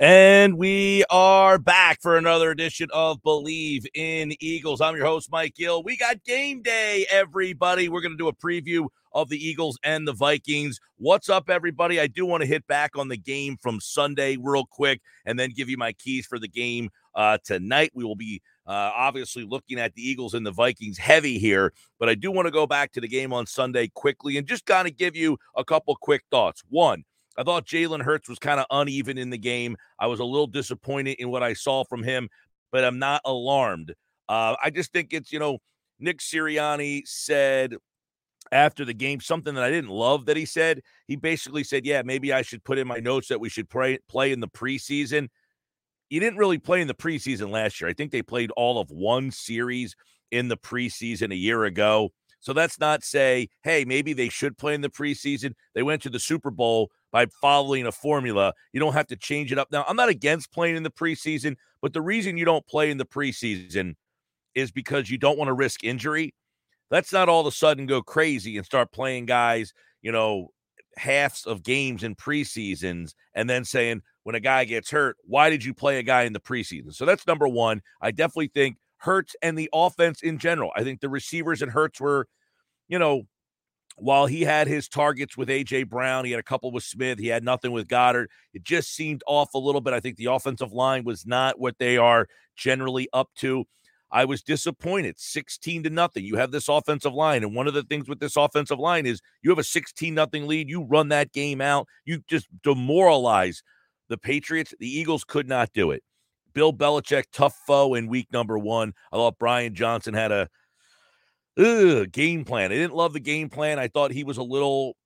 And we are back for another edition of Bleav in Eagles. I'm your host, Mike Gill. We got game day, everybody. We're going to do a preview of the Eagles and the Vikings. What's up, everybody? I do want to hit back on the game from Sunday real quick and then give you my keys for the game uh, tonight. We will be uh, obviously looking at the Eagles and the Vikings heavy here, but I do want to go back to the game on Sunday quickly and just kind of give you a couple quick thoughts. One, I thought Jalen Hurts was kind of uneven in the game. I was a little disappointed in what I saw from him, but I'm not alarmed. Uh, I just think it's, you know, Nick Sirianni said after the game something that I didn't love that he said. He basically said, Yeah, maybe I should put in my notes that we should play, play in the preseason. He didn't really play in the preseason last year. I think they played all of one series in the preseason a year ago. So that's not say, hey, maybe they should play in the preseason. They went to the Super Bowl by following a formula. You don't have to change it up. Now, I'm not against playing in the preseason, but the reason you don't play in the preseason is because you don't want to risk injury. Let's not all of a sudden go crazy and start playing guys, you know, halves of games in preseasons and then saying, when a guy gets hurt, why did you play a guy in the preseason? So that's number one. I definitely think Hurts and the offense in general. I think the receivers and Hurts were, you know, while he had his targets with AJ Brown, he had a couple with Smith, he had nothing with Goedert. It just seemed off a little bit. I think the offensive line was not what they are generally up to. I was disappointed. 16 to nothing. You have this offensive line. And one of the things with this offensive line is you have a 16 nothing lead. You run that game out. You just demoralize the Patriots. The Eagles could not do it. Bill Belichick, tough foe in week number one. I thought Brian Johnson had a ugh, game plan. I didn't love the game plan. I thought he was a little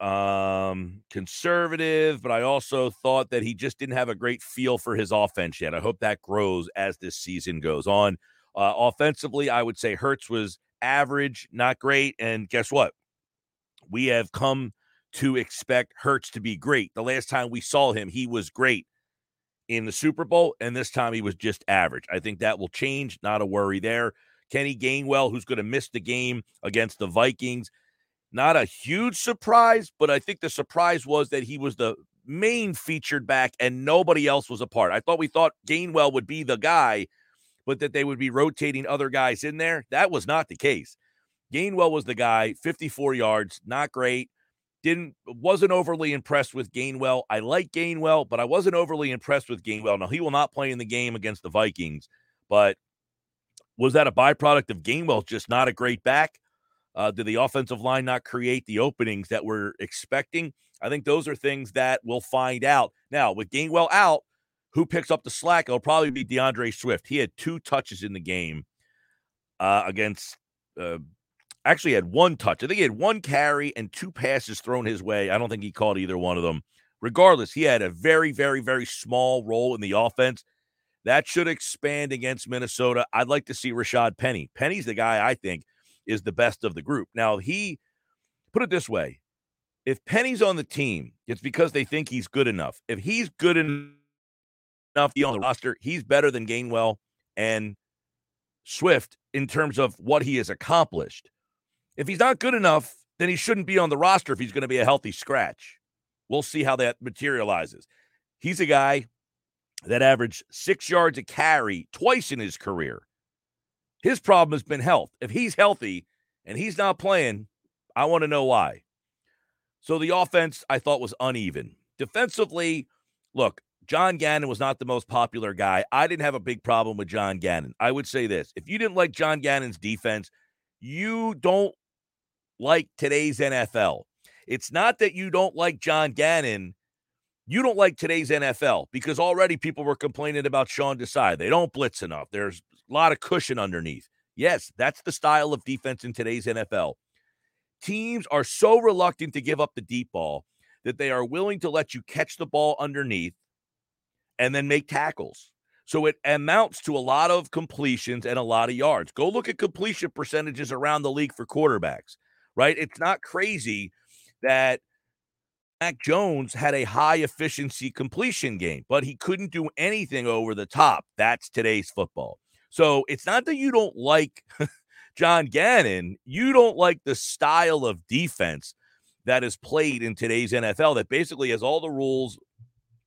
um conservative, but I also thought that he just didn't have a great feel for his offense yet. I hope that grows as this season goes on. Uh, offensively, I would say Hurts was average, not great. And guess what? We have come to expect Hurts to be great. The last time we saw him, he was great in the Super Bowl, and this time he was just average. I think that will change. Not a worry there. Kenny Gainwell, who's going to miss the game against the Vikings. Not a huge surprise, but I think the surprise was that he was the main featured back and nobody else was a part. I thought we thought Gainwell would be the guy, but that they would be rotating other guys in there. That was not the case. Gainwell was the guy, 54 yards, not great. Didn't wasn't overly impressed with Gainwell. I like Gainwell, but I wasn't overly impressed with Gainwell. Now he will not play in the game against the Vikings, but was that a byproduct of Gainwell just not a great back? Uh, did the offensive line not create the openings that we're expecting? I think those are things that we'll find out. Now, with Gainwell out, who picks up the slack? It'll probably be DeAndre Swift. He had two touches in the game uh, against, uh, actually had one touch. I think he had one carry and two passes thrown his way. I don't think he caught either one of them. Regardless, he had a very, very, very small role in the offense. That should expand against Minnesota. I'd like to see Rashad Penny. Penny's the guy I think is the best of the group. Now, he put it this way if Penny's on the team, it's because they think he's good enough. If he's good enough to on the roster, he's better than Gainwell and Swift in terms of what he has accomplished. If he's not good enough, then he shouldn't be on the roster if he's going to be a healthy scratch. We'll see how that materializes. He's a guy that averaged six yards a carry twice in his career. His problem has been health. If he's healthy and he's not playing, I want to know why. So the offense I thought was uneven. Defensively, look, John Gannon was not the most popular guy. I didn't have a big problem with John Gannon. I would say this if you didn't like John Gannon's defense, you don't like today's NFL. It's not that you don't like John Gannon you don't like today's NFL because already people were complaining about Sean Desai. They don't blitz enough. There's a lot of cushion underneath. Yes, that's the style of defense in today's NFL. Teams are so reluctant to give up the deep ball that they are willing to let you catch the ball underneath and then make tackles. So it amounts to a lot of completions and a lot of yards. Go look at completion percentages around the league for quarterbacks, right? It's not crazy that Mac Jones had a high efficiency completion game, but he couldn't do anything over the top. That's today's football. So it's not that you don't like John Gannon, you don't like the style of defense that is played in today's NFL that basically has all the rules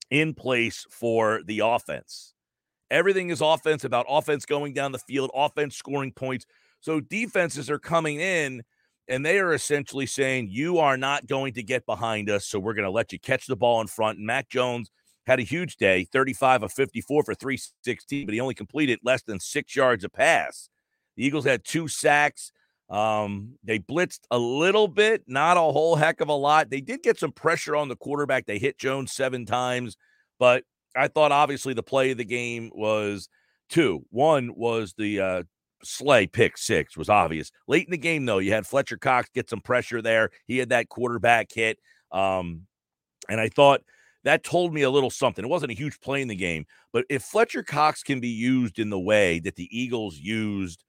in place for the offense. Everything is offense about offense going down the field, offense scoring points. So defenses are coming in and they are essentially saying, You are not going to get behind us. So we're going to let you catch the ball in front. And Mac Jones had a huge day 35 of 54 for 316, but he only completed less than six yards a pass. The Eagles had two sacks. Um, they blitzed a little bit, not a whole heck of a lot. They did get some pressure on the quarterback. They hit Jones seven times, but I thought obviously the play of the game was two. One was the uh, Slay pick six was obvious. Late in the game, though, you had Fletcher Cox get some pressure there. He had that quarterback hit. Um, and I thought that told me a little something. It wasn't a huge play in the game, but if Fletcher Cox can be used in the way that the Eagles used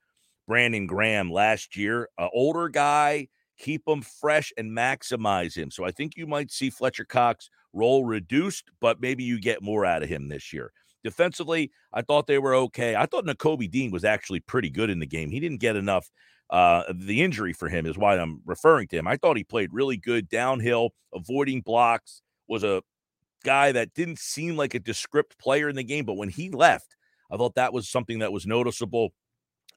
Brandon Graham last year, an older guy, keep him fresh and maximize him. So I think you might see Fletcher Cox role reduced, but maybe you get more out of him this year. Defensively, I thought they were okay. I thought Nakobe Dean was actually pretty good in the game. He didn't get enough. Uh, the injury for him is why I'm referring to him. I thought he played really good downhill, avoiding blocks, was a guy that didn't seem like a descript player in the game. But when he left, I thought that was something that was noticeable.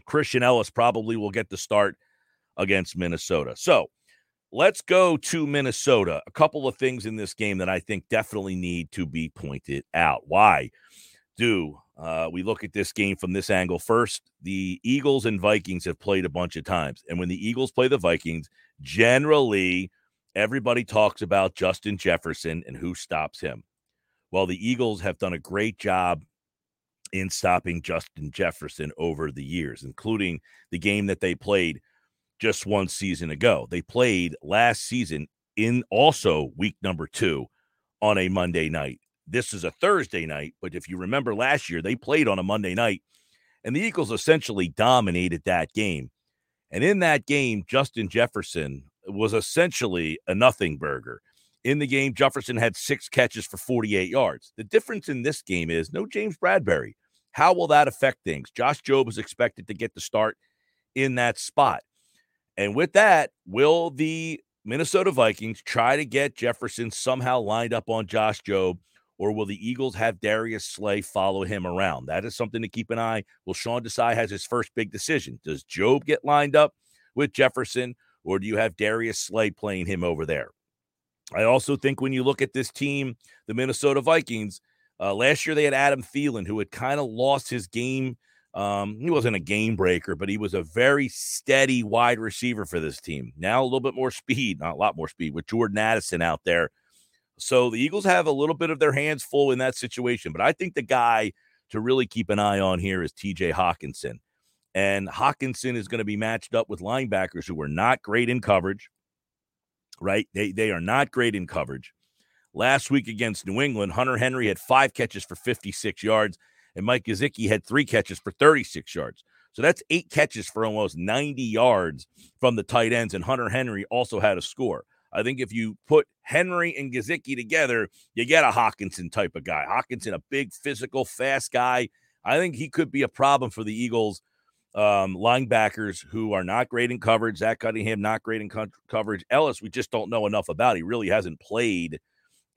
Christian Elliss probably will get the start against Minnesota. So let's go to Minnesota. A couple of things in this game that I think definitely need to be pointed out. Why? Do uh, we look at this game from this angle. First the eagles and vikings have played a bunch of times and when the eagles play the vikings generally everybody talks about justin jefferson and who stops him. Well the eagles have done a great job in stopping justin jefferson over the years including the game that they played just one season ago. They played last season in also week number two on a monday night this is a Thursday night, but if you remember last year, they played on a Monday night, and the Eagles essentially dominated that game. And in that game, Justin Jefferson was essentially a nothing burger. In the game, Jefferson had six catches for 48 yards. The difference in this game is no James Bradberry. How will that affect things? Josh Jobe is expected to get the start in that spot. And with that, will the Minnesota Vikings try to get Jefferson somehow lined up on Josh Jobe or will the Eagles have Darius Slay follow him around? That is something to keep an eye. Will Sean Desai has his first big decision? Does Jobe get lined up with Jefferson, or do you have Darius Slay playing him over there? I also think when you look at this team, the Minnesota Vikings, uh, last year they had Adam Thielen, who had kind of lost his game. Um, he wasn't a game breaker, but he was a very steady wide receiver for this team. Now a little bit more speed, not a lot more speed, with Jordan Addison out there so the Eagles have a little bit of their hands full in that situation. But I think the guy to really keep an eye on here is TJ Hockenson. And Hockenson is going to be matched up with linebackers who are not great in coverage, right? They, they are not great in coverage. Last week against New England, Hunter Henry had five catches for 56 yards, and Mike Gesicki had three catches for 36 yards. So that's eight catches for almost 90 yards from the tight ends, and Hunter Henry also had a score. I think if you put Henry and Gesicki together, you get a Hockenson type of guy. Hockenson, a big, physical, fast guy. I think he could be a problem for the Eagles um, linebackers who are not great in coverage. Zach Cunningham, not great in co- coverage. Elliss, we just don't know enough about. He really hasn't played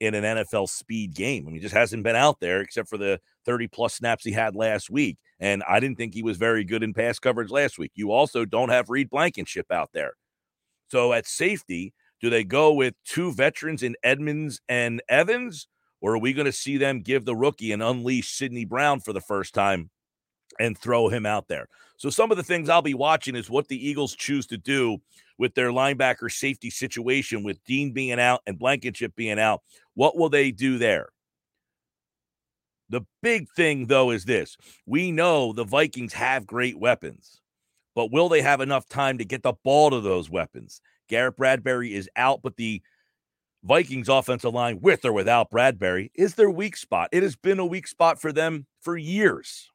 in an NFL speed game. I mean, he just hasn't been out there except for the 30 plus snaps he had last week. And I didn't think he was very good in pass coverage last week. You also don't have Reed Blankenship out there. So at safety, do they go with two veterans in Edmunds and Evans, or are we going to see them give the rookie and unleash Sydney Brown for the first time and throw him out there? So, some of the things I'll be watching is what the Eagles choose to do with their linebacker safety situation with Dean being out and Blankenship being out. What will they do there? The big thing, though, is this we know the Vikings have great weapons, but will they have enough time to get the ball to those weapons? Garrett Bradbury is out, but the Vikings offensive line, with or without Bradbury, is their weak spot. It has been a weak spot for them for years.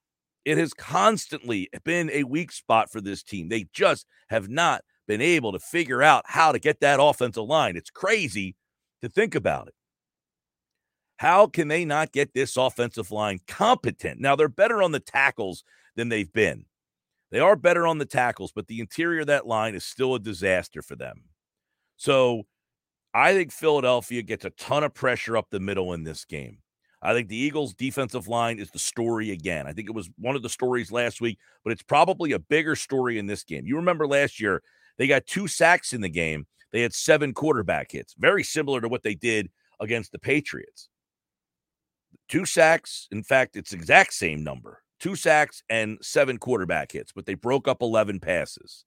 It has constantly been a weak spot for this team. They just have not been able to figure out how to get that offensive line. It's crazy to think about it. How can they not get this offensive line competent? Now, they're better on the tackles than they've been. They are better on the tackles, but the interior of that line is still a disaster for them. So I think Philadelphia gets a ton of pressure up the middle in this game. I think the Eagles' defensive line is the story again. I think it was one of the stories last week, but it's probably a bigger story in this game. You remember last year, they got two sacks in the game. They had seven quarterback hits, very similar to what they did against the Patriots. Two sacks. In fact, it's exact same number two sacks and seven quarterback hits, but they broke up 11 passes.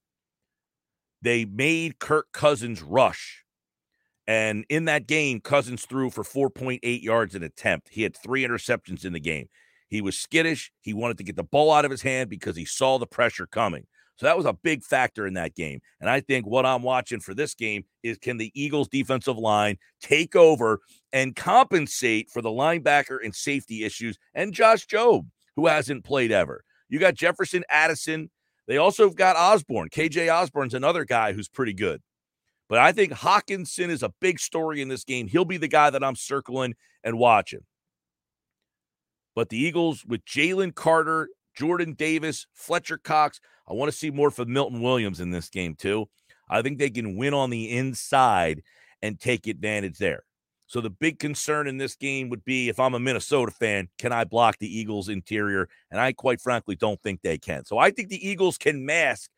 They made Kirk Cousins rush and in that game, Cousins threw for 4.8 yards an attempt. He had three interceptions in the game. He was skittish. He wanted to get the ball out of his hand because he saw the pressure coming. So that was a big factor in that game. And I think what I'm watching for this game is can the Eagles defensive line take over and compensate for the linebacker and safety issues and Josh Jobe, who hasn't played ever. You got Jefferson Addison. They also have got Osborn. KJ Osborn's another guy who's pretty good. But I think Hockenson is a big story in this game. He'll be the guy that I'm circling and watching. But the Eagles with Jalen Carter, Jordan Davis, Fletcher Cox, I want to see more from Milton Williams in this game, too. I think they can win on the inside and take advantage there. So the big concern in this game would be if I'm a Minnesota fan, can I block the Eagles interior? And I quite frankly don't think they can. So I think the Eagles can mask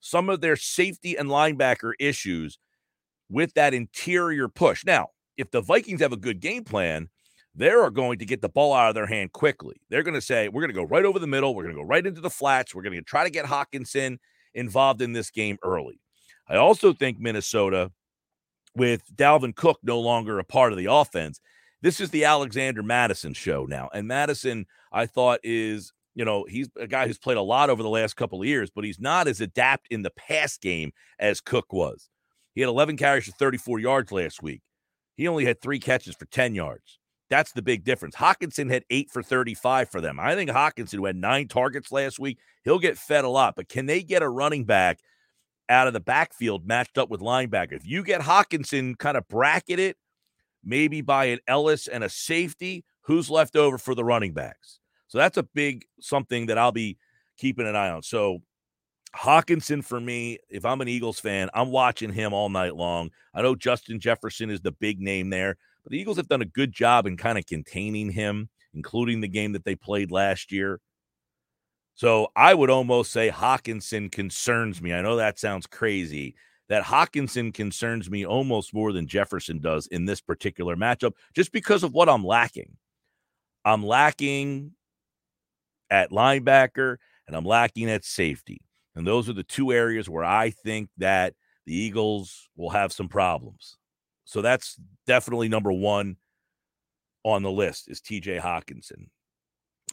some of their safety and linebacker issues with that interior push. Now, if the Vikings have a good game plan, they are going to get the ball out of their hand quickly. They're going to say, we're going to go right over the middle. We're going to go right into the flats. We're going to try to get Hockenson involved in this game early. I also think Minnesota, with Dalvin Cook no longer a part of the offense, this is the Alexander Mattison show now. And Mattison, I thought, is, you know, he's a guy who's played a lot over the last couple of years, but he's not as adept in the pass game as Cook was. He had 11 carries for 34 yards last week. He only had three catches for 10 yards. That's the big difference. Hockenson had eight for 35 for them. I think Hockenson, who had nine targets last week, he'll get fed a lot. But can they get a running back out of the backfield matched up with linebacker? If you get Hockenson kind of bracketed, maybe by an Elliss and a safety, who's left over for the running backs? So that's a big something that I'll be keeping an eye on. So Hockenson for me, if I'm an Eagles fan, I'm watching him all night long. I know Justin Jefferson is the big name there, but the Eagles have done a good job in kind of containing him, including the game that they played last year. So I would almost say Hockenson concerns me. I know that sounds crazy. That Hockenson concerns me almost more than Jefferson does in this particular matchup, just because of what I'm lacking. I'm lacking at linebacker and I'm lacking at safety. And those are the two areas where I think that the Eagles will have some problems. So that's definitely number one on the list is TJ Hockenson.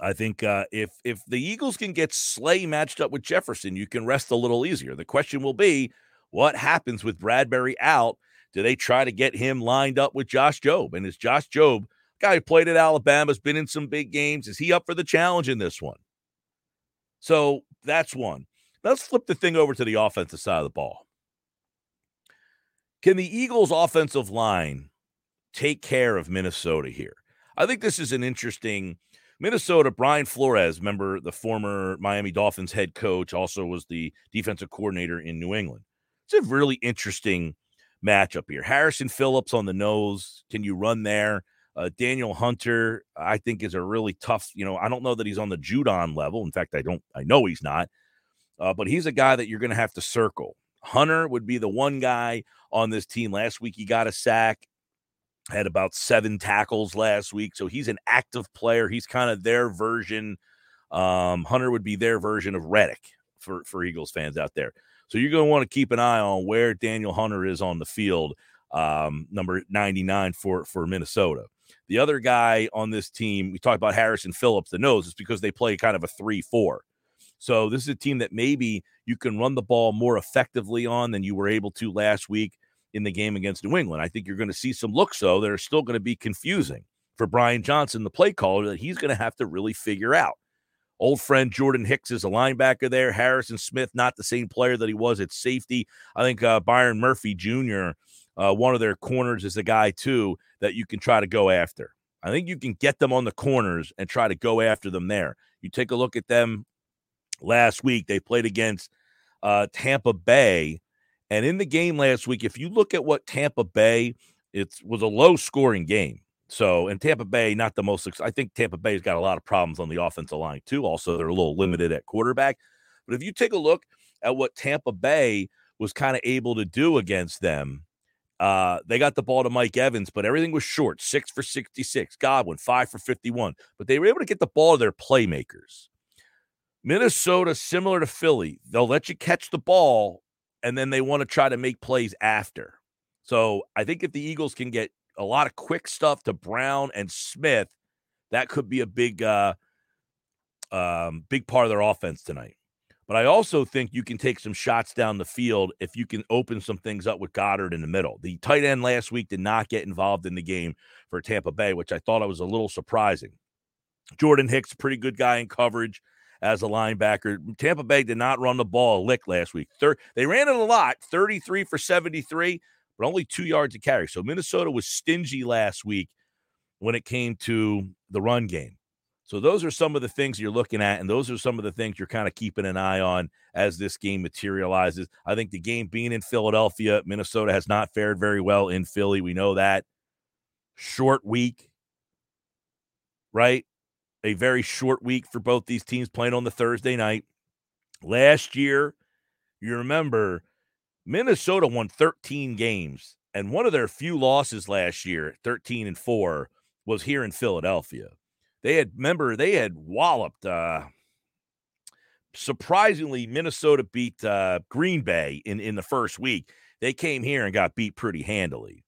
I think uh, if if the Eagles can get Slay matched up with Jefferson, you can rest a little easier. The question will be, what happens with Bradberry out? Do they try to get him lined up with Josh Jobe? And is Josh Jobe guy who played at Alabama, has been in some big games, is he up for the challenge in this one? So that's one. Let's flip the thing over to the offensive side of the ball. Can the Eagles' offensive line take care of Minnesota here? I think this is an interesting Minnesota. Brian Flores, remember the former Miami Dolphins head coach, also was the defensive coordinator in New England. It's a really interesting matchup here. Harrison Phillips on the nose. Can you run there? Uh, Danielle Hunter, I think, is a really tough. You know, I don't know that he's on the Judon level. In fact, I don't. I know he's not. Uh, but he's a guy that you're going to have to circle. Hunter would be the one guy on this team. Last week, he got a sack, had about seven tackles last week. So he's an active player. He's kind of their version. Um, Hunter would be their version of Reddick for, for Eagles fans out there. So you're going to want to keep an eye on where Daniel Hunter is on the field, um, number 99 for, for Minnesota. The other guy on this team, we talked about Harrison Phillips, the nose, is because they play kind of a 3 4. So this is a team that maybe you can run the ball more effectively on than you were able to last week in the game against New England. I think you're going to see some looks though that are still going to be confusing for Brian Johnson, the play caller, that he's going to have to really figure out. Old friend Jordan Hicks is a linebacker there. Harrison Smith, not the same player that he was at safety. I think uh, Byron Murphy Jr., uh, one of their corners, is a guy too that you can try to go after. I think you can get them on the corners and try to go after them there. You take a look at them last week. They played against uh, Tampa Bay. And in the game last week, if you look at what Tampa Bay, it was a low scoring game. So, and Tampa Bay, not the most, I think Tampa Bay's got a lot of problems on the offensive line too. Also, they're a little limited at quarterback. But if you take a look at what Tampa Bay was kind of able to do against them, uh, they got the ball to Mike Evans, but everything was short six for 66. Godwin, five for 51. But they were able to get the ball to their playmakers. Minnesota, similar to Philly, they'll let you catch the ball and then they want to try to make plays after. So I think if the Eagles can get a lot of quick stuff to Brown and Smith, that could be a big, uh, um, big part of their offense tonight. But I also think you can take some shots down the field if you can open some things up with Goedert in the middle. The tight end last week did not get involved in the game for Tampa Bay, which I thought I was a little surprising. Jordan Hicks, pretty good guy in coverage as a linebacker. Tampa Bay did not run the ball a lick last week. Third, they ran it a lot, 33 for 73, but only two yards to carry. So Minnesota was stingy last week when it came to the run game. So those are some of the things you're looking at, and those are some of the things you're kind of keeping an eye on as this game materializes. I think the game being in Philadelphia, Minnesota has not fared very well in Philly. We know that. Short week, right? A very short week for both these teams playing on the Thursday night. Last year, you remember Minnesota won 13 games, and one of their few losses last year, 13 and 4, was here in Philadelphia. They had remember they had walloped. Uh, surprisingly, Minnesota beat uh, Green Bay in in the first week. They came here and got beat pretty handily.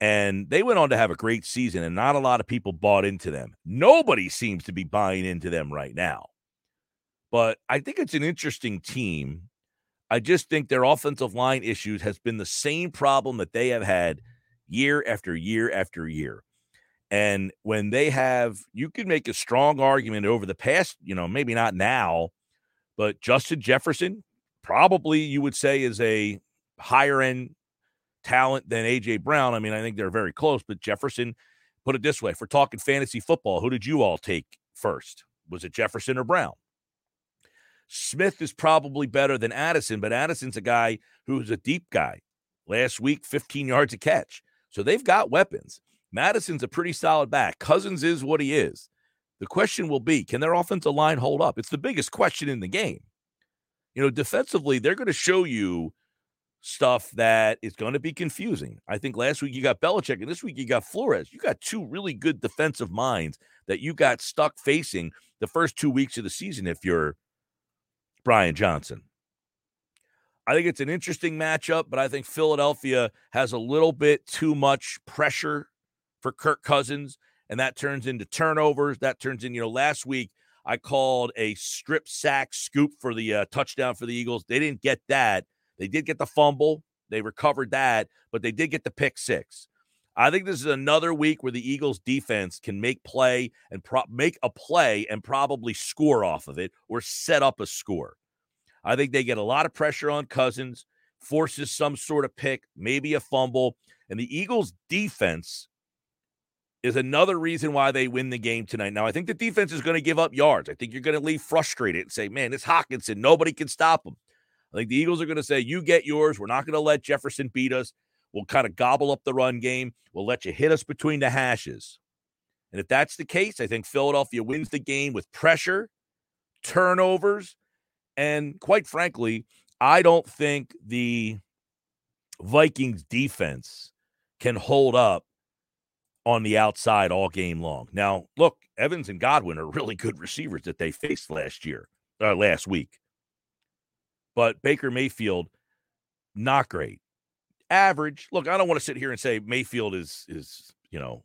And they went on to have a great season, and not a lot of people bought into them. Nobody seems to be buying into them right now. But I think it's an interesting team. I just think their offensive line issues has been the same problem that they have had year after year after year. And when they have, you can make a strong argument over the past, you know, maybe not now, but Justin Jefferson, probably you would say is a higher end talent than AJ Brown. I mean, I think they're very close, but Jefferson, put it this way for talking fantasy football, who did you all take first? Was it Jefferson or Brown? Smith is probably better than Addison, but Addison's a guy who's a deep guy. Last week, 15 yards a catch. So they've got weapons. Mattison's a pretty solid back. Cousins is what he is. The question will be can their offensive line hold up? It's the biggest question in the game. You know, defensively, they're going to show you stuff that is going to be confusing. I think last week you got Belichick, and this week you got Flores. You got two really good defensive minds that you got stuck facing the first two weeks of the season if you're Brian Johnson. I think it's an interesting matchup, but I think Philadelphia has a little bit too much pressure for Kirk Cousins, and that turns into turnovers. That turns in, you know, last week I called a strip sack scoop for the uh, touchdown for the Eagles. They didn't get that. They did get the fumble. They recovered that, but they did get the pick six. I think this is another week where the Eagles defense can make play and pro- make a play and probably score off of it or set up a score. I think they get a lot of pressure on Cousins, forces some sort of pick, maybe a fumble, and the Eagles defense is another reason why they win the game tonight. Now, I think the defense is going to give up yards. I think you're going to leave frustrated and say, man, it's Hockenson, Nobody can stop him. I think the Eagles are going to say, you get yours. We're not going to let Jefferson beat us. We'll kind of gobble up the run game. We'll let you hit us between the hashes. And if that's the case, I think Philadelphia wins the game with pressure, turnovers, and quite frankly, I don't think the Vikings defense can hold up on the outside all game long. Now, look, Evans and Godwin are really good receivers that they faced last year, uh, last week. But Baker Mayfield, not great. Average. Look, I don't want to sit here and say Mayfield is is, you know,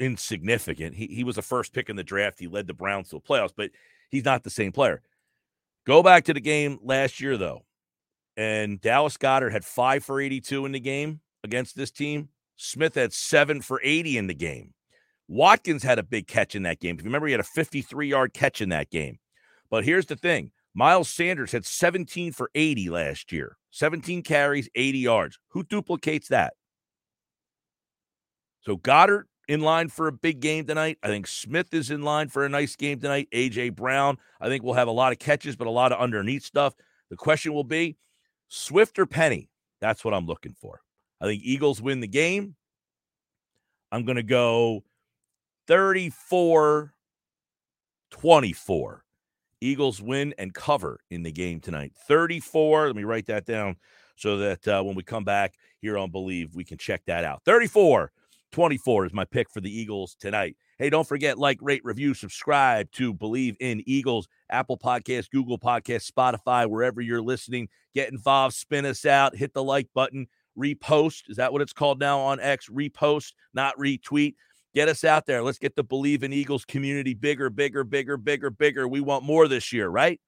insignificant. He he was the first pick in the draft. He led the Browns to the playoffs, but he's not the same player. Go back to the game last year, though. And Dallas Goedert had five for 82 in the game against this team. Smith had seven for 80 in the game. Watkins had a big catch in that game. If you remember, he had a 53 yard catch in that game. But here's the thing Miles Sanders had 17 for 80 last year, 17 carries, 80 yards. Who duplicates that? So Goedert in line for a big game tonight. I think Smith is in line for a nice game tonight. AJ Brown, I think we'll have a lot of catches, but a lot of underneath stuff. The question will be Swift or Penny? That's what I'm looking for. I think Eagles win the game. I'm going to go 34 24. Eagles win and cover in the game tonight. 34. Let me write that down so that uh, when we come back here on Bleav, we can check that out. 34 24 is my pick for the Eagles tonight. Hey, don't forget, like, rate, review, subscribe to Bleav in Eagles, Apple Podcast, Google Podcast, Spotify, wherever you're listening. Get involved, spin us out, hit the like button, repost. Is that what it's called now on X? Repost, not retweet. Get us out there. Let's get the Bleav in Eagles community bigger, bigger, bigger, bigger, bigger. We want more this year, right?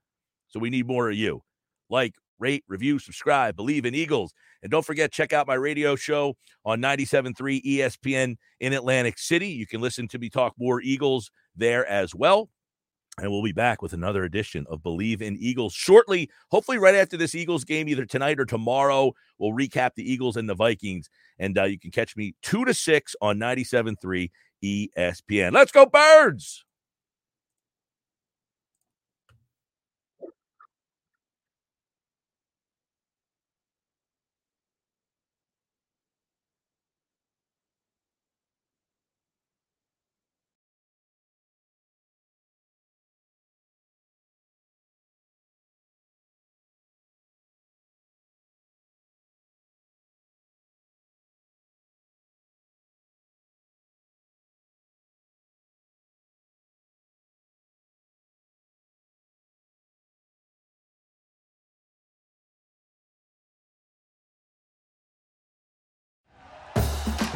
So we need more of you. Like, rate, review, subscribe, Bleav in Eagles. And don't forget, check out my radio show on 97.3 ESPN in Atlantic City. You can listen to me talk more Eagles there as well. And we'll be back with another edition of Bleav in Eagles shortly, hopefully, right after this Eagles game, either tonight or tomorrow. We'll recap the Eagles and the Vikings. And uh, you can catch me 2 to 6 on 97.3 ESPN. Let's go, Birds!